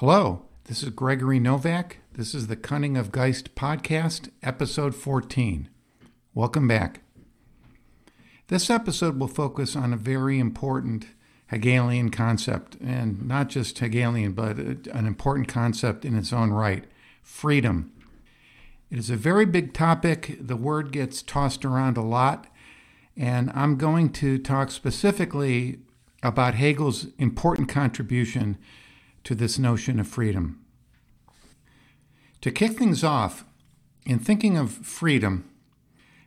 Hello, this is Gregory Novak. This is the Cunning of Geist podcast, episode 14. Welcome back. This episode will focus on a very important Hegelian concept, and not just Hegelian, but an important concept in its own right freedom. It is a very big topic. The word gets tossed around a lot, and I'm going to talk specifically about Hegel's important contribution to this notion of freedom. To kick things off, in thinking of freedom,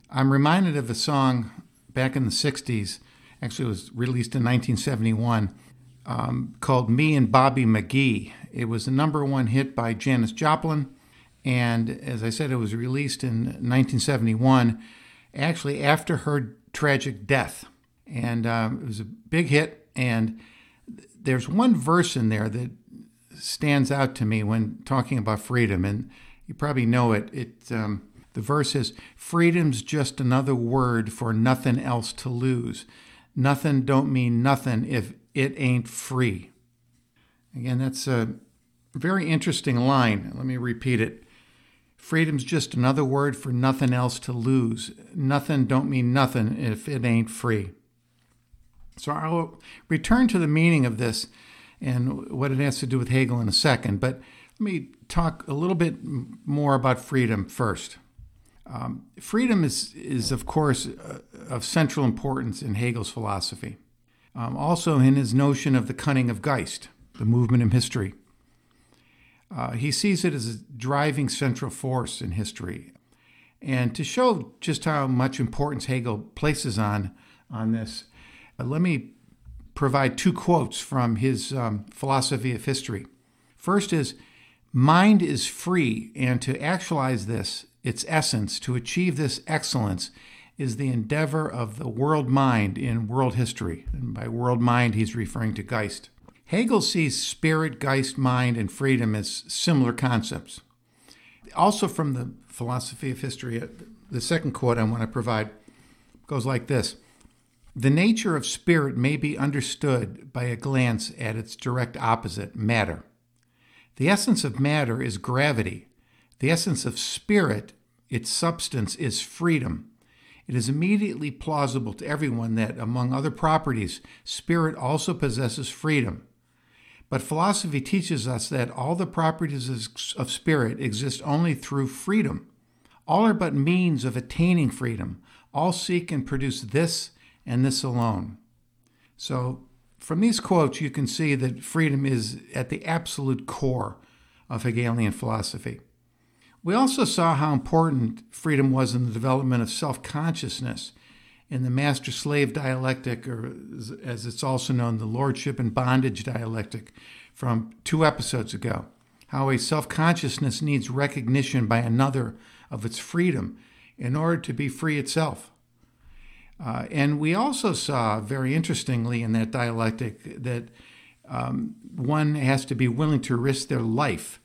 I'm reminded of a song back in the 60s, actually, it was released in 1971, um, called Me and Bobby McGee. It was the number one hit by Janis Joplin, and as I said, it was released in 1971, actually after her tragic death. And um, it was a big hit, and there's one verse in there that stands out to me when talking about freedom, and you probably know it. It um, the verse is freedom's just another word for nothing else to lose. Nothing don't mean nothing if it ain't free. Again, that's a very interesting line. Let me repeat it. Freedom's just another word for nothing else to lose. Nothing don't mean nothing if it ain't free. So I'll return to the meaning of this and what it has to do with Hegel in a second, but let me talk a little bit more about freedom first. Um, freedom is, is, of course, uh, of central importance in Hegel's philosophy. Um, also, in his notion of the cunning of Geist, the movement in history. Uh, he sees it as a driving central force in history. And to show just how much importance Hegel places on, on this, uh, let me provide two quotes from his um, philosophy of history. First is, mind is free, and to actualize this its essence, to achieve this excellence, is the endeavor of the world mind in world history. And by world mind, he's referring to Geist. Hegel sees spirit, Geist, mind, and freedom as similar concepts. Also, from the philosophy of history, uh, the second quote I want to provide goes like this The nature of spirit may be understood by a glance at its direct opposite, matter. The essence of matter is gravity, the essence of spirit, its substance, is freedom. It is immediately plausible to everyone that, among other properties, spirit also possesses freedom. But philosophy teaches us that all the properties of spirit exist only through freedom. All are but means of attaining freedom. All seek and produce this and this alone. So, from these quotes, you can see that freedom is at the absolute core of Hegelian philosophy. We also saw how important freedom was in the development of self consciousness in the master slave dialectic, or as it's also known, the lordship and bondage dialectic from two episodes ago. How a self consciousness needs recognition by another of its freedom in order to be free itself. Uh, and we also saw, very interestingly, in that dialectic, that um, one has to be willing to risk their life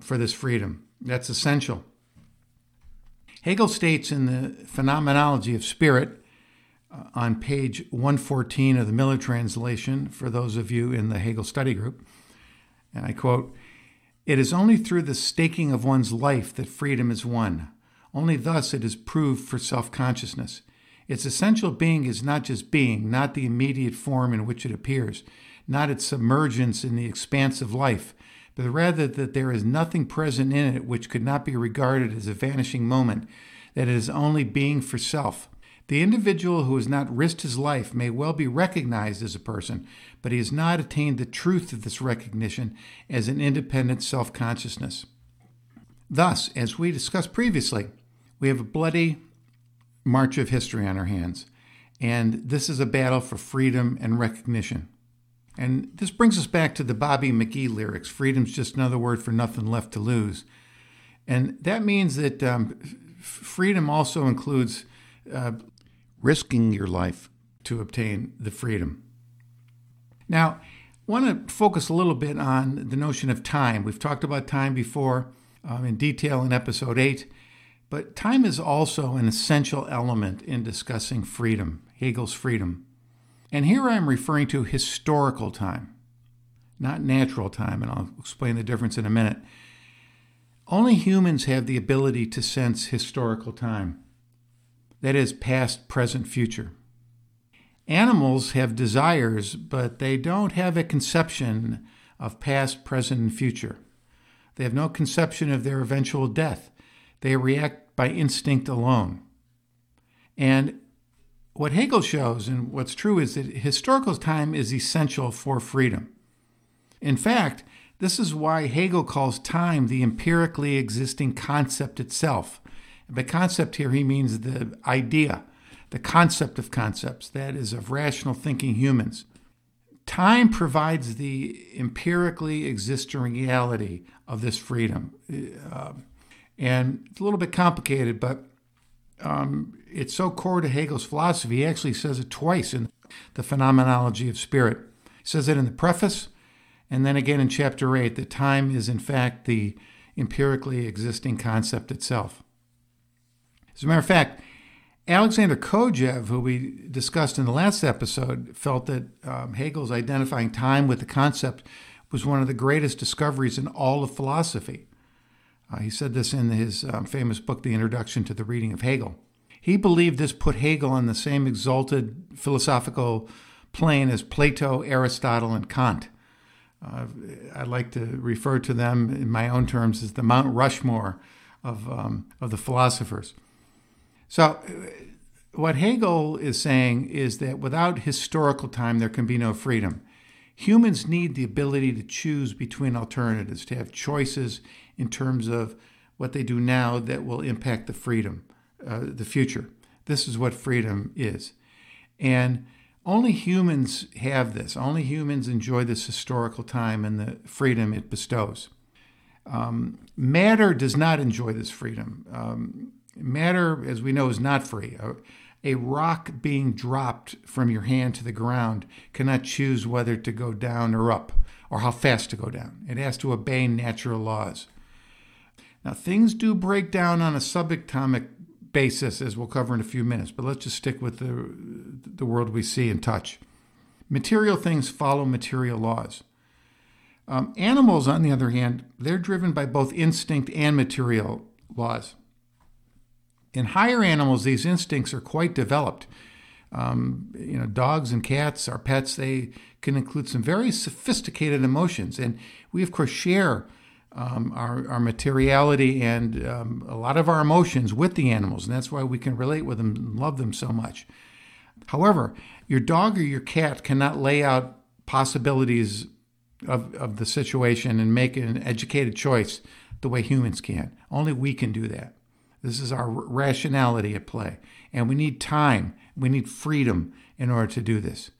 for this freedom. That's essential. Hegel states in the Phenomenology of Spirit uh, on page 114 of the Miller translation, for those of you in the Hegel study group, and I quote, It is only through the staking of one's life that freedom is won. Only thus it is proved for self consciousness. Its essential being is not just being, not the immediate form in which it appears, not its submergence in the expanse of life, but rather that there is nothing present in it which could not be regarded as a vanishing moment, that it is only being for self. The individual who has not risked his life may well be recognized as a person, but he has not attained the truth of this recognition as an independent self consciousness. Thus, as we discussed previously, we have a bloody march of history on our hands, and this is a battle for freedom and recognition. And this brings us back to the Bobby McGee lyrics freedom's just another word for nothing left to lose. And that means that um, freedom also includes uh, risking your life to obtain the freedom. Now, I want to focus a little bit on the notion of time. We've talked about time before um, in detail in episode 8, but time is also an essential element in discussing freedom, Hegel's freedom. And here I am referring to historical time, not natural time, and I'll explain the difference in a minute. Only humans have the ability to sense historical time. That is, past, present, future. Animals have desires, but they don't have a conception of past, present, and future. They have no conception of their eventual death. They react by instinct alone. And what Hegel shows, and what's true, is that historical time is essential for freedom. In fact, this is why Hegel calls time the empirically existing concept itself. By concept here, he means the idea, the concept of concepts, that is, of rational thinking humans. Time provides the empirically existing reality of this freedom. Uh, and it's a little bit complicated, but um, it's so core to Hegel's philosophy. He actually says it twice in the Phenomenology of Spirit. He says it in the preface and then again in chapter 8 that time is in fact the empirically existing concept itself. As a matter of fact, Alexander Kojève, who we discussed in the last episode, felt that um, Hegel's identifying time with the concept was one of the greatest discoveries in all of philosophy. Uh, he said this in his um, famous book, The Introduction to the Reading of Hegel. He believed this put Hegel on the same exalted philosophical plane as Plato, Aristotle, and Kant. Uh, I like to refer to them in my own terms as the Mount Rushmore of, um, of the philosophers. So, what Hegel is saying is that without historical time, there can be no freedom. Humans need the ability to choose between alternatives, to have choices in terms of what they do now that will impact the freedom, uh, the future. This is what freedom is. And only humans have this. Only humans enjoy this historical time and the freedom it bestows. Um, matter does not enjoy this freedom. Um, matter, as we know, is not free. A, rock being dropped from your hand to the ground cannot choose whether to go down or up or how fast to go down. It has to obey natural laws. Now, things do break down on a subatomic basis, as we'll cover in a few minutes, but let's just stick with the, the world we see and touch. Material things follow material laws. Um, animals, on the other hand, they're driven by both instinct and material laws. In higher animals, these instincts are quite developed. Um, you know, dogs and cats, our pets, they can include some very sophisticated emotions, and we of course share um, our, our materiality and um, a lot of our emotions with the animals, and that's why we can relate with them and love them so much. However, your dog or your cat cannot lay out possibilities of, of the situation and make an educated choice the way humans can. Only we can do that. This is our rationality at play. And we need time, we need freedom in order to do this.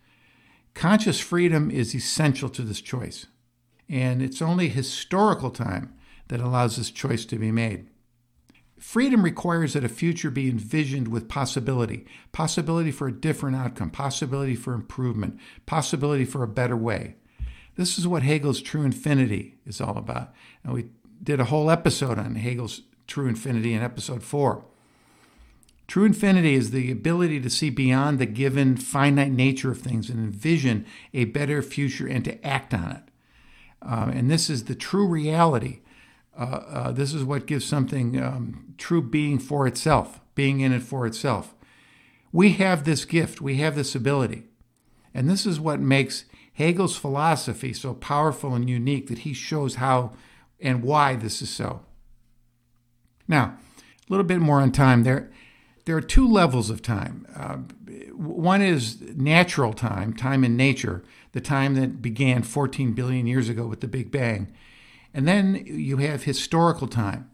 Conscious freedom is essential to this choice and it's only historical time that allows this choice to be made. Freedom requires that a future be envisioned with possibility possibility for a different outcome, possibility for improvement, possibility for a better way. This is what Hegel's true infinity is all about. And we did a whole episode on Hegel's true infinity in episode four. True infinity is the ability to see beyond the given finite nature of things and envision a better future and to act on it. Uh, and this is the true reality. Uh, uh, this is what gives something um, true being for itself, being in it for itself. We have this gift, we have this ability. And this is what makes Hegel's philosophy so powerful and unique that he shows how and why this is so. Now, a little bit more on time. There, there are two levels of time. Uh, one is natural time, time in nature, the time that began 14 billion years ago with the Big Bang. And then you have historical time.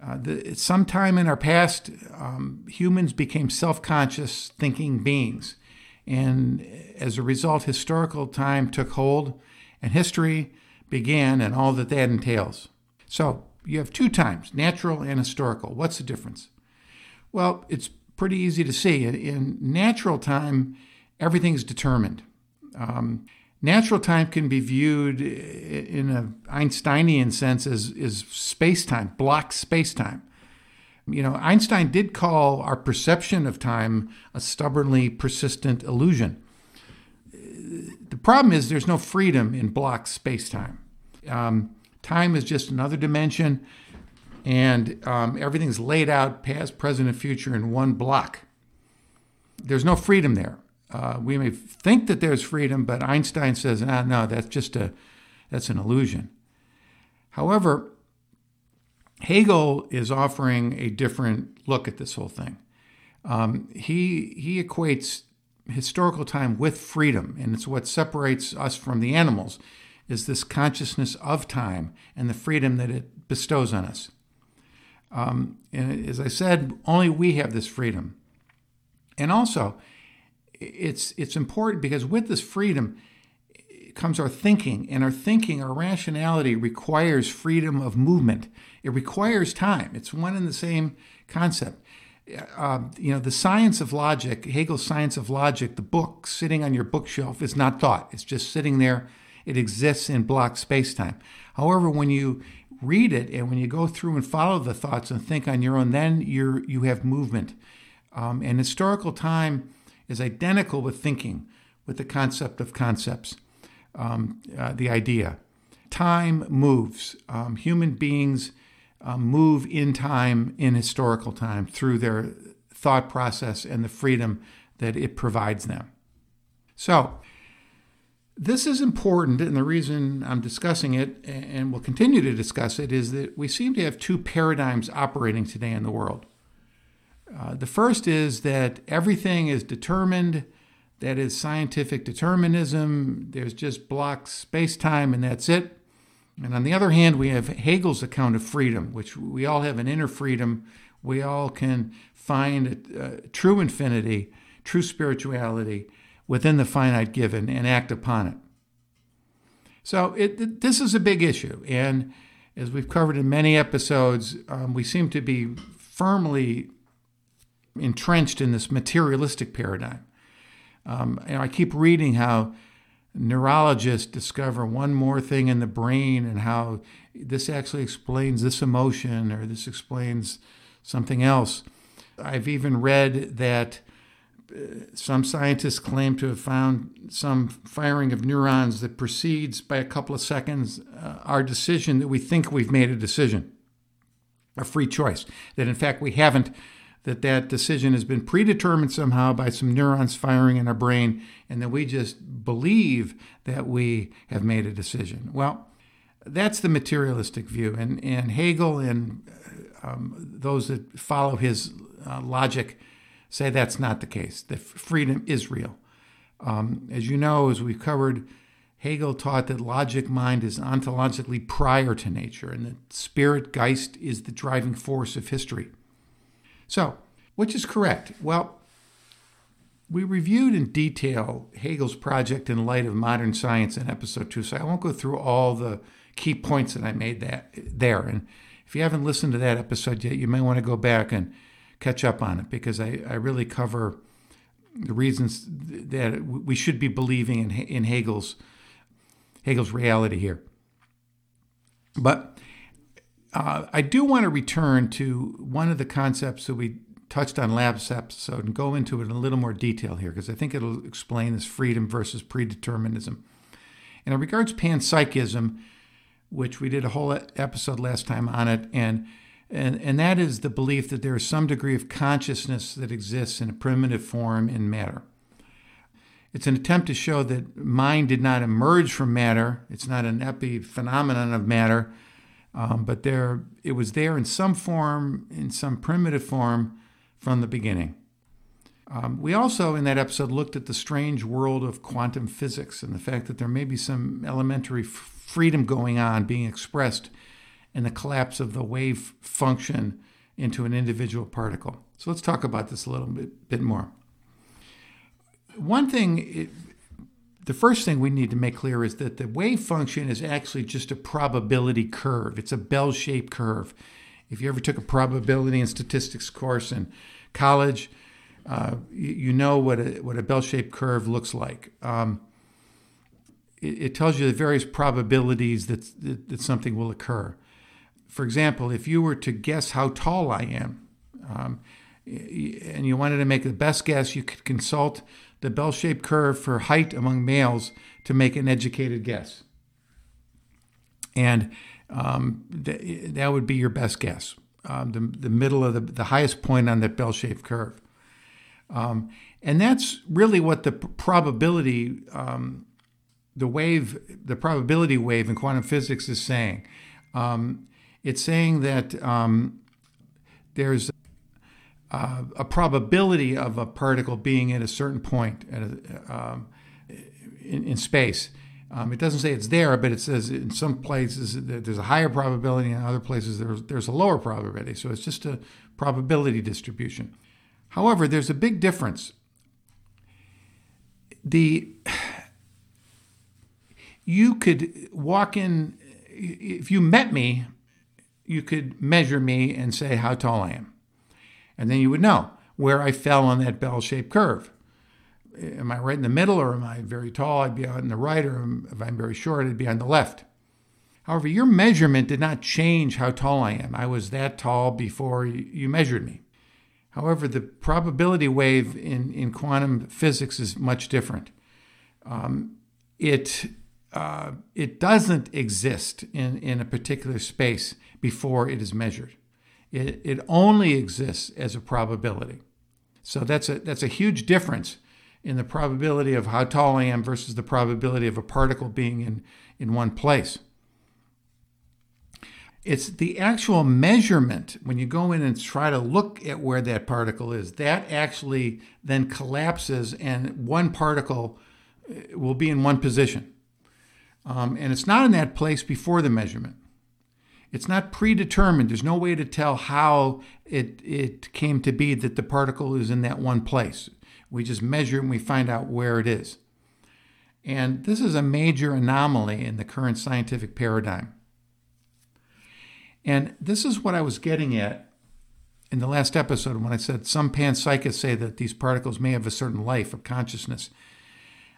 Uh, the, sometime in our past, um, humans became self conscious thinking beings. And as a result, historical time took hold and history began and all that that entails. So you have two times, natural and historical. What's the difference? Well, it's pretty easy to see. In natural time, everything's determined. Um, natural time can be viewed in an Einsteinian sense as, as space time, block space time. You know, Einstein did call our perception of time a stubbornly persistent illusion. the problem is there's no freedom in block space time. Um, time is just another dimension, and um, everything's laid out past, present, and future in one block. There's no freedom there. Uh, we may think that there's freedom, but Einstein says, ah, no, that's just a that's an illusion. However, Hegel is offering a different look at this whole thing. Um, he he equates historical time with freedom, and it's what separates us from the animals, is this consciousness of time and the freedom that it bestows on us. Um, and as I said, only we have this freedom. And also, it's it's important because with this freedom comes our thinking, and our thinking, our rationality requires freedom of movement. It requires time. It's one and the same concept. Uh, you know, the science of logic, Hegel's Science of Logic, the book sitting on your bookshelf is not thought. It's just sitting there. It exists in block space-time. However, when you read it and when you go through and follow the thoughts and think on your own, then you you have movement. Um, and historical time is identical with thinking, with the concept of concepts, um, uh, the idea. Time moves. Um, human beings uh, move in time, in historical time, through their thought process and the freedom that it provides them. So, this is important, and the reason I'm discussing it and will continue to discuss it is that we seem to have two paradigms operating today in the world. Uh, the first is that everything is determined, that is scientific determinism, there's just blocks space time, and that's it. And on the other hand, we have Hegel's account of freedom, which we all have an inner freedom. We all can find a, a true infinity, true spirituality within the finite given and act upon it. So it, this is a big issue. And as we've covered in many episodes, um, we seem to be firmly entrenched in this materialistic paradigm. Um, and I keep reading how neurologists discover one more thing in the brain and how this actually explains this emotion or this explains something else. I've even read that some scientists claim to have found some firing of neurons that precedes by a couple of seconds uh, our decision that we think we've made a decision, a free choice, that in fact we haven't that that decision has been predetermined somehow by some neurons firing in our brain and that we just believe that we have made a decision. Well, that's the materialistic view. And, and Hegel and uh, um, those that follow his uh, logic say that's not the case, that freedom is real. Um, as you know, as we've covered, Hegel taught that logic mind is ontologically prior to nature and that spirit Geist is the driving force of history. So, which is correct? Well, we reviewed in detail Hegel's project in light of modern science in episode two, so I won't go through all the key points that I made that there. And if you haven't listened to that episode yet, you may want to go back and catch up on it because I, I really cover the reasons that we should be believing in, in Hegel's Hegel's reality here. But uh, I do want to return to one of the concepts that we touched on last episode and go into it in a little more detail here because I think it'll explain this freedom versus predeterminism. And in regards panpsychism, which we did a whole episode last time on it, and and, and that is the belief that there is some degree of consciousness that exists in a primitive form in matter. It's an attempt to show that mind did not emerge from matter. It's not an epiphenomenon of matter, um, but there, it was there in some form, in some primitive form, from the beginning. Um, we also, in that episode, looked at the strange world of quantum physics and the fact that there may be some elementary f- freedom going on being expressed in the collapse of the wave function into an individual particle. So let's talk about this a little bit, bit more. One thing it, the first thing we need to make clear is that the wave function is actually just a probability curve. It's a bell shaped curve. If you ever took a probability and statistics course in college, uh, you, you, know what a, what a bell shaped curve looks like. Um, it, it, tells you the various probabilities that, that, that, something will occur. For example, if you were to guess how tall I am, um, and you wanted to make the best guess, you could consult the bell shaped curve for height among males to make an educated guess. And um, th- that would be your best guess. Um, the, the middle of the, the highest point on that bell shaped curve. Um, and that's really what the probability, um, the wave, the probability wave in quantum physics is saying. Um, it's saying that um, there's uh, a probability of a particle being at a certain point at a, um, in, in, space. Um, it doesn't say it's there, but it says in some places there's a higher probability, and in other places there's, there's a lower probability. So it's just a probability distribution. However, there's a big difference. The you could walk in if you met me, you could measure me and say how tall I am. And then you would know where I fell on that bell shaped curve. Am I right in the middle or am I very tall? I'd be on the right, or if I'm very short, I'd be on the left. However, your measurement did not change how tall I am. I was that tall before you measured me. However, the probability wave in, in quantum physics is much different. Um, it, uh, it doesn't exist in, in a particular space before it is measured. It, it only exists as a probability. So that's a, that's a huge difference in the probability of how tall I am versus the probability of a particle being in, in one place. It's the actual measurement when you go in and try to look at where that particle is, that actually then collapses and one particle uh, will be in one position. Um, and it's not in that place before the measurement. It's not predetermined. There's no way to tell how it, it came to be that the particle is in that one place. We just measure and we find out where it is. And this is a major anomaly in the current scientific paradigm. And this is what I was getting at in the last episode when I said some panpsychists say that these particles may have a certain life of consciousness.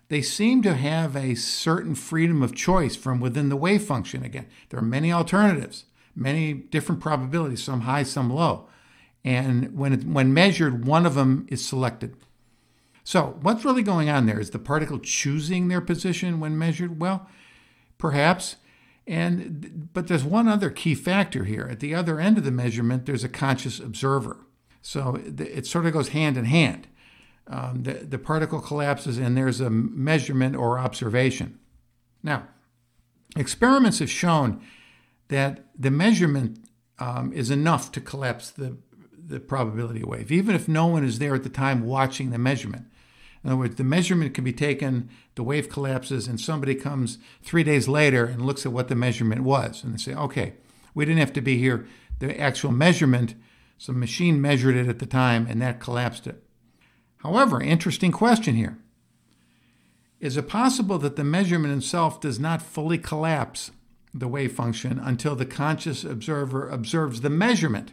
They seem to have a certain freedom of choice from within the wave function. Again, there are many alternatives, many different probabilities, some high, some low. And when, it, when measured, one of them is selected. So, what's really going on there? Is the particle choosing their position when measured? Well, perhaps and but there's one other key factor here. At the other end of the measurement, there's a conscious observer. So it sort of goes hand in hand. Um, the, the particle collapses and there's a measurement or observation. Now, experiments have shown that the measurement um, is enough to collapse the, the probability wave, even if no one is there at the time watching the measurement. In other words, the measurement can be taken, the wave collapses, and somebody comes three days later and looks at what the measurement was. And they say, okay, we didn't have to be here. The actual measurement, some machine measured it at the time, and that collapsed it. However, interesting question here. Is it possible that the measurement itself does not fully collapse the wave function until the conscious observer observes the measurement?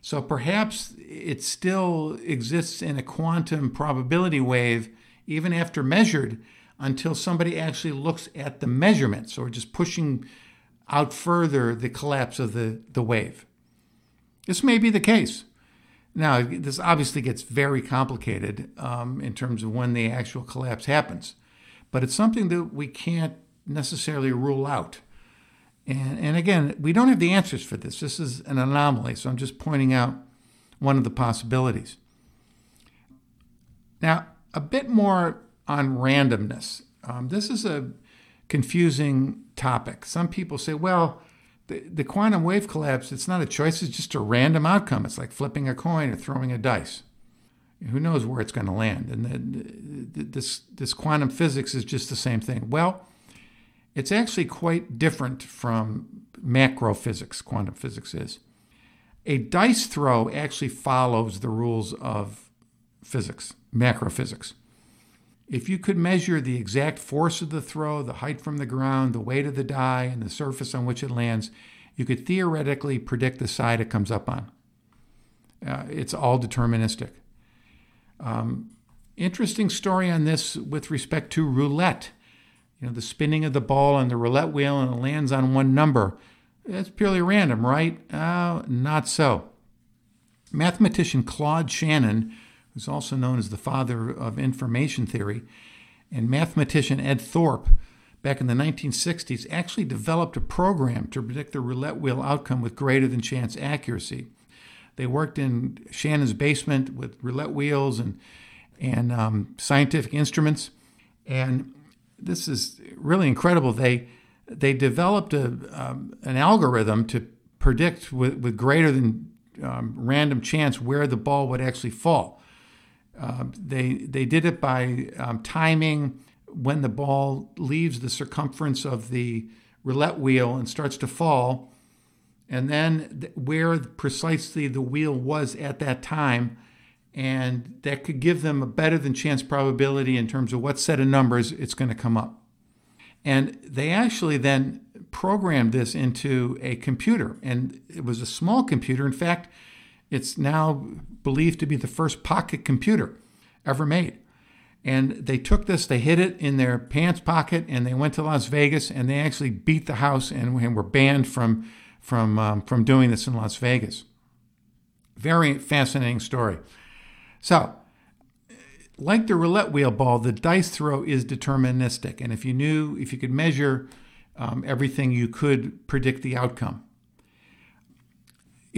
So perhaps it still exists in a quantum probability wave even after measured until somebody actually looks at the measurements or just pushing out further the collapse of the, the wave. This may be the case. Now, this obviously gets very complicated um, in terms of when the actual collapse happens, but it's something that we can't necessarily rule out. And, and again, we don't have the answers for this. This is an anomaly, so I'm just pointing out one of the possibilities. Now, a bit more on randomness. Um, this is a confusing topic. Some people say, well, the, the quantum wave collapse, it's not a choice, it's just a random outcome. It's like flipping a coin or throwing a dice. Who knows where it's going to land? And the, the, this, this quantum physics is just the same thing. Well, it's actually quite different from macro physics, quantum physics is. A dice throw actually follows the rules of physics, macro physics. If you could measure the exact force of the throw, the height from the ground, the weight of the die, and the surface on which it lands, you could theoretically predict the side it comes up on. Uh, it's all deterministic. Um, interesting story on this with respect to roulette you know, the spinning of the ball on the roulette wheel and it lands on one number. That's purely random, right? Uh, not so. Mathematician Claude Shannon, who's also known as the father of information theory, and mathematician Ed Thorp, back in the 1960s, actually developed a program to predict the roulette wheel outcome with greater than chance accuracy. They worked in Shannon's basement with roulette wheels and and um, scientific instruments, and this is really incredible. They they developed a, um, an algorithm to predict with, with greater than um, random chance where the ball would actually fall. Uh, they they did it by um, timing when the ball leaves the circumference of the roulette wheel and starts to fall, and then th- where precisely the wheel was at that time, and that could give them a better than chance probability in terms of what set of numbers it's going to come up. And they actually then programmed this into a computer, and it was a small computer. In fact, it's now believed to be the first pocket computer ever made. And they took this, they hid it in their pants pocket, and they went to Las Vegas, and they actually beat the house and were banned from from um, from doing this in Las Vegas. Very fascinating story. So, like the roulette wheel ball, the dice throw is deterministic, and if you knew, if you could measure um, everything, you could predict the outcome.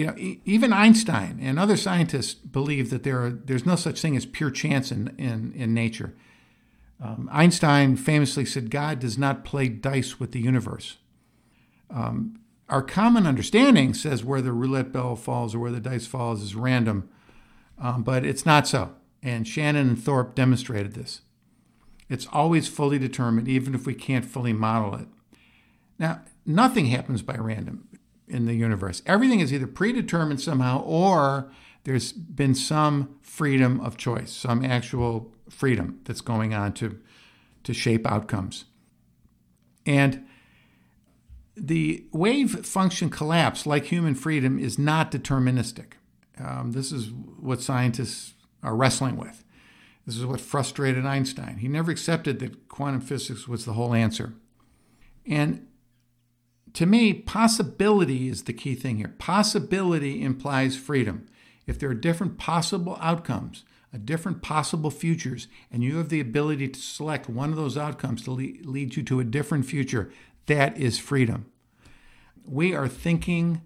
You know, even Einstein and other scientists believe that there are, there's no such thing as pure chance in, in, in nature. Um, Einstein famously said, God does not play dice with the universe. Um, our common understanding says where the roulette ball falls or where the dice falls is random, um, but it's not so. And Shannon and Thorp demonstrated this. It's always fully determined, even if we can't fully model it. Now, nothing happens by random in the universe. Everything is either predetermined somehow or there's been some freedom of choice, some actual freedom that's going on to, to shape outcomes. And the wave function collapse, like human freedom, is not deterministic. Um, this is what scientists are wrestling with. This is what frustrated Einstein. He never accepted that quantum physics was the whole answer. And to me, possibility is the key thing here. Possibility implies freedom. If there are different possible outcomes, a different possible futures, and you have the ability to select one of those outcomes to lead you to a different future, that is freedom. We are thinking,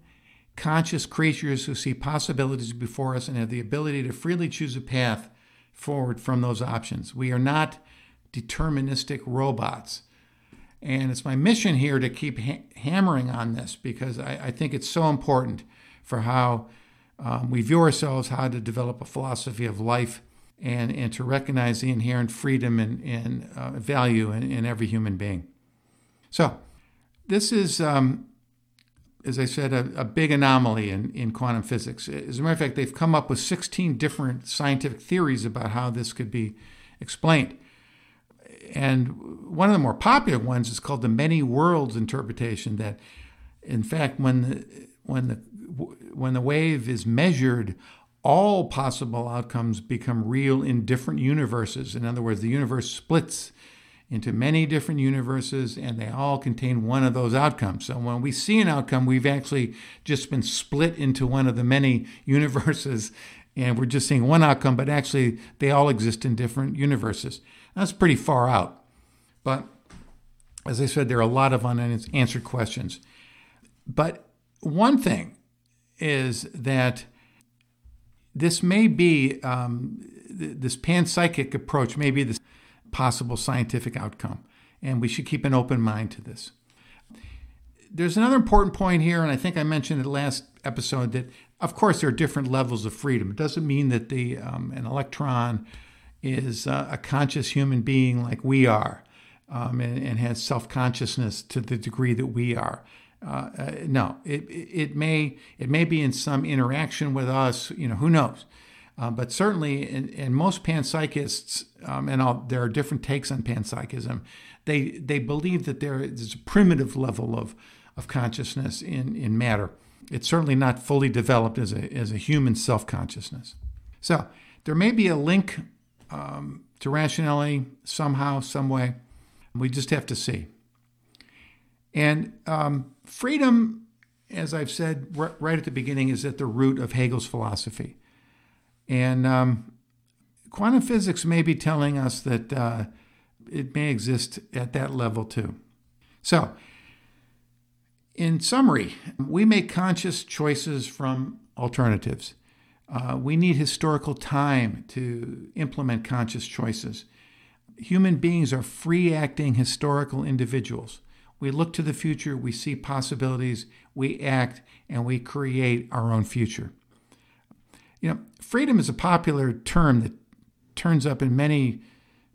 conscious creatures who see possibilities before us and have the ability to freely choose a path forward from those options. We are not deterministic robots. And it's my mission here to keep ha- hammering on this because I, I, think it's so important for how um, we view ourselves, how to develop a philosophy of life, and, and to recognize the inherent freedom and, and uh, value in, in, every human being. So, this is, um, as I said, a, a big anomaly in, in quantum physics. As a matter of fact, they've come up with 16 different scientific theories about how this could be explained and one of the more popular ones is called the many worlds interpretation that in fact when the when the when the wave is measured all possible outcomes become real in different universes. In other words the universe splits into many different universes and they all contain one of those outcomes. So when we see an outcome we've actually just been split into one of the many universes and we're just seeing one outcome but actually they all exist in different universes that's pretty far out. But as I said, there are a lot of unanswered questions. But one thing is that this may be um, this panpsychic approach may be the possible scientific outcome, and we should keep an open mind to this. There's another important point here, and I think I mentioned it last episode that, of course, there are different levels of freedom. It doesn't mean that the um, an electron is uh, a conscious human being like we are um, and, and, has self consciousness to the degree that we are. Uh, uh, no, it, it may it may be in some interaction with us. You know, who knows? Uh, but certainly, in, in most panpsychists, um, and I'll, there are different takes on panpsychism, they they believe that there is a primitive level of of consciousness in in matter. It's certainly not fully developed as a as a human self consciousness. So there may be a link um, to rationality somehow, some way. We just have to see. And um, freedom, as I've said r- right at the beginning, is at the root of Hegel's philosophy. And um, quantum physics may be telling us that uh, it may exist at that level too. So, in summary, we make conscious choices from alternatives. Uh, we need historical time to implement conscious choices. Human beings are free acting historical individuals. We look to the future, we see possibilities, we act, and we create our own future. You know, freedom is a popular term that turns up in many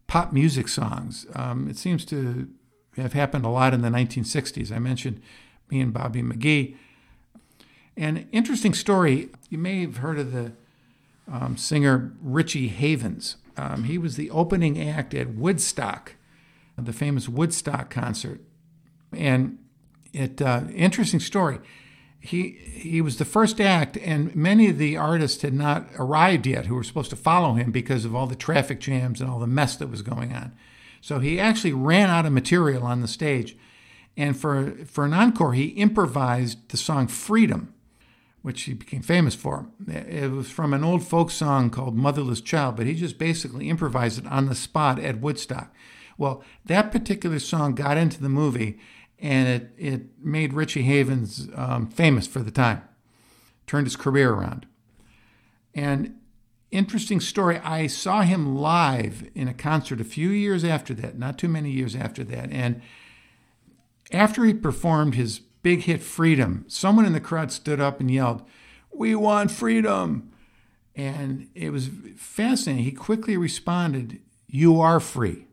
pop music songs. Um, it seems to have happened a lot in the 1960s. I mentioned me and Bobby McGee. An interesting story you may have heard of the um, singer Richie Havens. Um, he was the opening act at Woodstock, the famous Woodstock concert. And it uh, interesting story. He he was the first act, and many of the artists had not arrived yet who were supposed to follow him because of all the traffic jams and all the mess that was going on. So he actually ran out of material on the stage, and for for an encore, he improvised the song "Freedom." Which he became famous for. It was from an old folk song called Motherless Child, but he just basically improvised it on the spot at Woodstock. Well, that particular song got into the movie and it, it made Richie Havens um, famous for the time, turned his career around. And interesting story, I saw him live in a concert a few years after that, not too many years after that. And after he performed his big hit Freedom, someone in the crowd stood up and yelled, We want freedom. And it was fascinating. He quickly responded, You are free.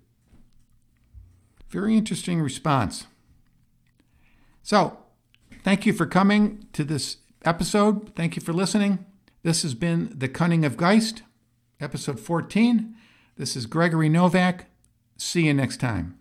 Very interesting response. So, thank you for coming to this episode. Thank you for listening. This has been The Cunning of Geist, episode 14. This is Gregory Novak. See you next time.